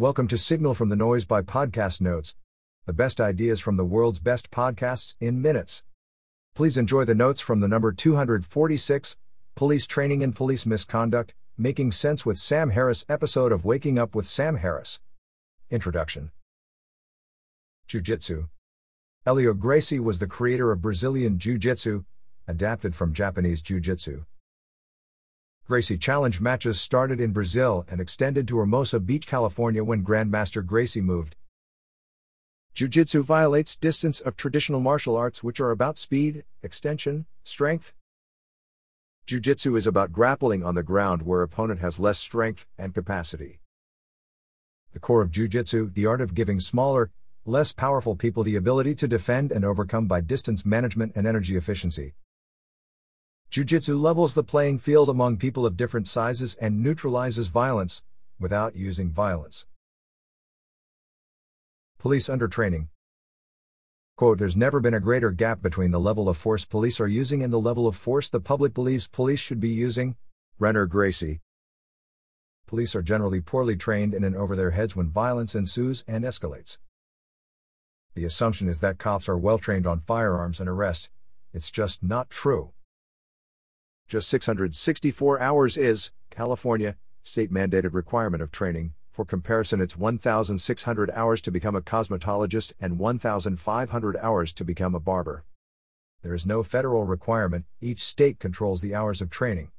Welcome to Signal from the Noise by Podcast Notes, the best ideas from the world's best podcasts in minutes. Please enjoy the notes from the number 246 Police Training and Police Misconduct Making Sense with Sam Harris episode of Waking Up with Sam Harris. Introduction Jiu Jitsu. Helio Gracie was the creator of Brazilian Jiu Jitsu, adapted from Japanese Jiu Jitsu. Gracie Challenge matches started in Brazil and extended to Hermosa Beach, California when Grandmaster Gracie moved. Jiu-Jitsu violates distance of traditional martial arts which are about speed, extension, strength. Jiu-Jitsu is about grappling on the ground where opponent has less strength and capacity. The core of Jiu-Jitsu, the art of giving smaller, less powerful people the ability to defend and overcome by distance management and energy efficiency. Jiu-Jitsu levels the playing field among people of different sizes and neutralizes violence, without using violence. Police undertraining. Quote, There's never been a greater gap between the level of force police are using and the level of force the public believes police should be using. Rener Gracie. Police are generally poorly trained and in over their heads when violence ensues and escalates. The assumption is that cops are well trained on firearms and arrest. It's just not true. Just 664 hours is, California, state mandated requirement of training. For comparison, it's 1,600 hours to become a cosmetologist and 1,500 hours to become a barber. There is no federal requirement, each state controls the hours of training.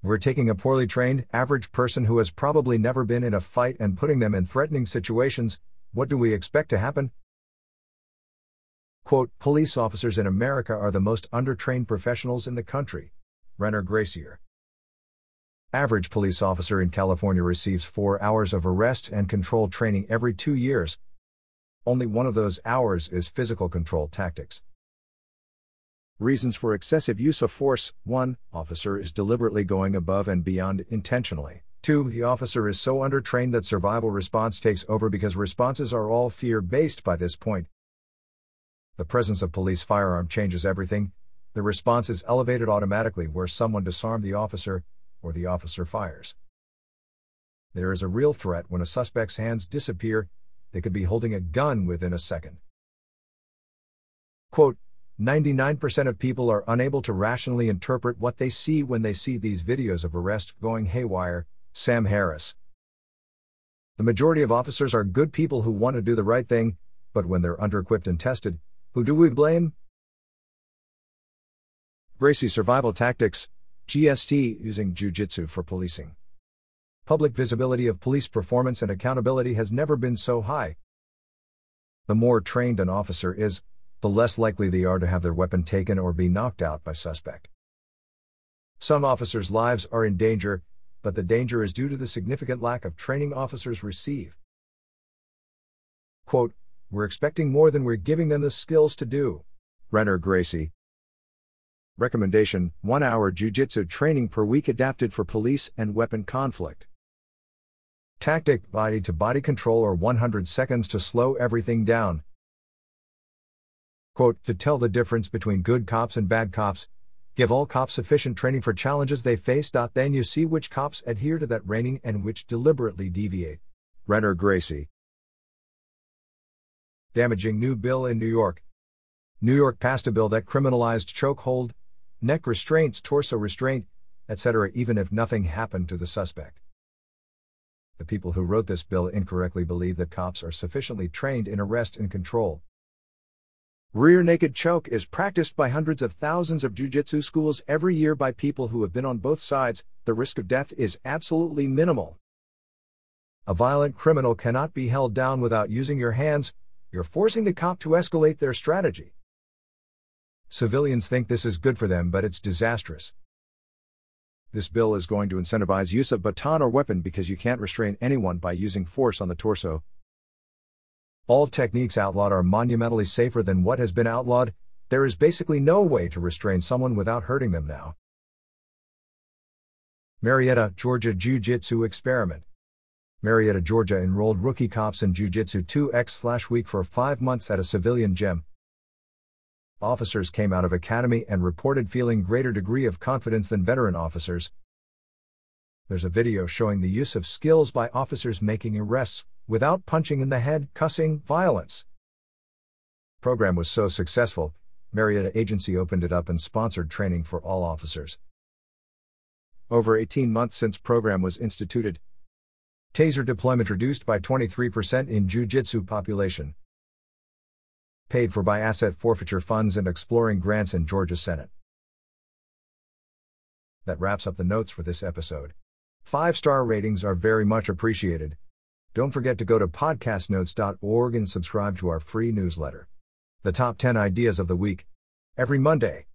We're taking a poorly trained, average person who has probably never been in a fight and putting them in threatening situations. What do we expect to happen? Quote, police officers in America are the most undertrained professionals in the country. Rener Gracie. Average police officer in California receives four hours of arrest and control training every two years. Only one of those hours is physical control tactics. Reasons for excessive use of force 1. Officer is deliberately going above and beyond intentionally. 2. The officer is so undertrained that survival response takes over because responses are all fear based by this point. The presence of police firearm changes everything. The response is elevated automatically where someone disarmed the officer, or the officer fires. There is a real threat when a suspect's hands disappear, they could be holding a gun within a second. Quote, 99% of people are unable to rationally interpret what they see when they see these videos of arrest going haywire, Sam Harris. The majority of officers are good people who want to do the right thing, but when they're under-equipped and tested, who do we blame? Gracie Survival Tactics, GST, using Jiu Jitsu for policing. Public visibility of police performance and accountability has never been so high. The more trained an officer is, the less likely they are to have their weapon taken or be knocked out by suspect. Some officers' lives are in danger, but the danger is due to the significant lack of training officers receive. Quote, we're expecting more than we're giving them the skills to do. Rener Gracie. Recommendation 1 hour Jiu Jitsu training per week adapted for police and weapon conflict. Tactic body to body control or 100 seconds to slow everything down. Quote, to tell the difference between good cops and bad cops, give all cops sufficient training for challenges they face. Then you see which cops adhere to that training and which deliberately deviate. Rener Gracie damaging new bill in New York. New York passed a bill that criminalized chokehold, neck restraints, torso restraint, etc., even if nothing happened to the suspect. The people who wrote this bill incorrectly believe that cops are sufficiently trained in arrest and control. Rear naked choke is practiced by hundreds of thousands of jiu-jitsu schools every year by people who have been on both sides. The risk of death is absolutely minimal. A violent criminal cannot be held down without using your hands, you're forcing the cop to escalate their strategy. Civilians think this is good for them, but it's disastrous. This bill is going to incentivize use of baton or weapon because you can't restrain anyone by using force on the torso. All techniques outlawed are monumentally safer than what has been outlawed. There is basically no way to restrain someone without hurting them now. Marietta, Georgia Jiu Jitsu Experiment Marietta, Georgia enrolled rookie cops in Jiu Jitsu 2X Flash Week for five months at a civilian gym. Officers came out of academy and reported feeling greater degree of confidence than veteran officers. There's a video showing the use of skills by officers making arrests without punching in the head, cussing, violence. Program was so successful, Marietta Agency opened it up and sponsored training for all officers. Over 18 months since program was instituted. Taser deployment reduced by 23% in Jiu-Jitsu population. Paid for by asset forfeiture funds and exploring grants in Georgia Senate. That wraps up the notes for this episode. Five star ratings are very much appreciated. Don't forget to go to podcastnotes.org and subscribe to our free newsletter. The top 10 ideas of the week. Every Monday.